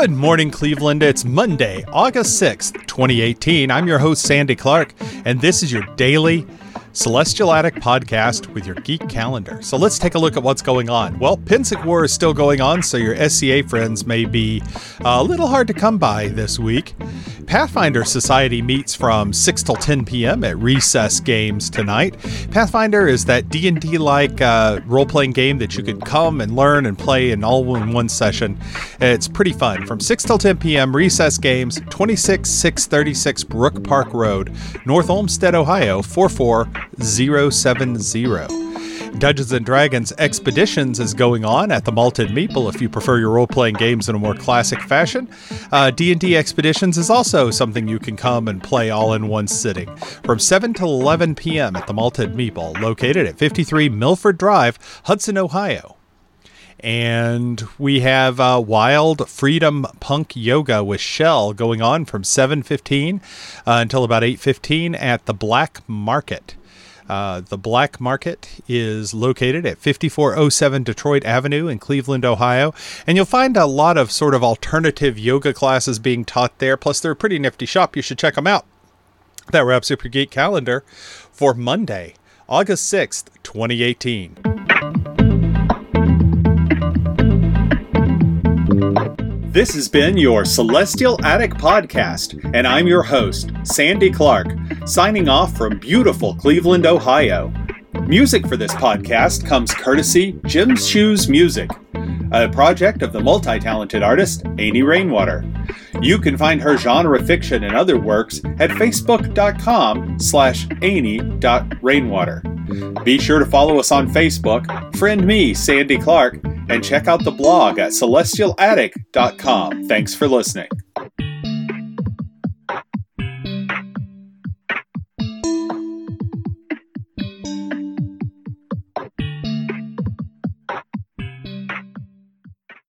Good morning, Cleveland. It's Monday, August 6th, 2018. I'm your host, Sandy Clark, and this is your daily Celestial Attic podcast with your geek calendar. So let's take a look at what's going on. Well, Pennsic War is still going on, so your SCA friends may be a little hard to come by this week. Pathfinder Society meets from 6 till 10 p.m. at Recess Games tonight. Pathfinder is that D&D like uh, role-playing game that you can come and learn and play in all in one session. It's pretty fun. From 6 till 10 p.m. Recess Games, 26636 Brook Park Road, North Olmsted, Ohio 44070. Dungeons and Dragons Expeditions is going on at the Malted Meeple if you prefer your role-playing games in a more classic fashion. Uh, D&D Expeditions is also something you can come and play all in one sitting. From 7 to 11 p.m. at the Malted Meeple, located at 53 Milford Drive, Hudson, Ohio. And we have uh, Wild Freedom Punk Yoga with Shell going on from 7.15 uh, until about 8.15 at the Black Market. Uh, the Black Market is located at 5407 Detroit Avenue in Cleveland, Ohio. And you'll find a lot of sort of alternative yoga classes being taught there. Plus, they're a pretty nifty shop. You should check them out. That wraps up your geek calendar for Monday, August 6th, 2018. This has been your Celestial Attic Podcast, and I'm your host, Sandy Clark, signing off from beautiful Cleveland, Ohio. Music for this podcast comes courtesy Jim's Shoes Music, a project of the multi talented artist Amy Rainwater. You can find her genre fiction and other works at facebook.com slash amy.rainwater. Be sure to follow us on Facebook, friend me, Sandy Clark, and check out the blog at celestialattic.com. Thanks for listening.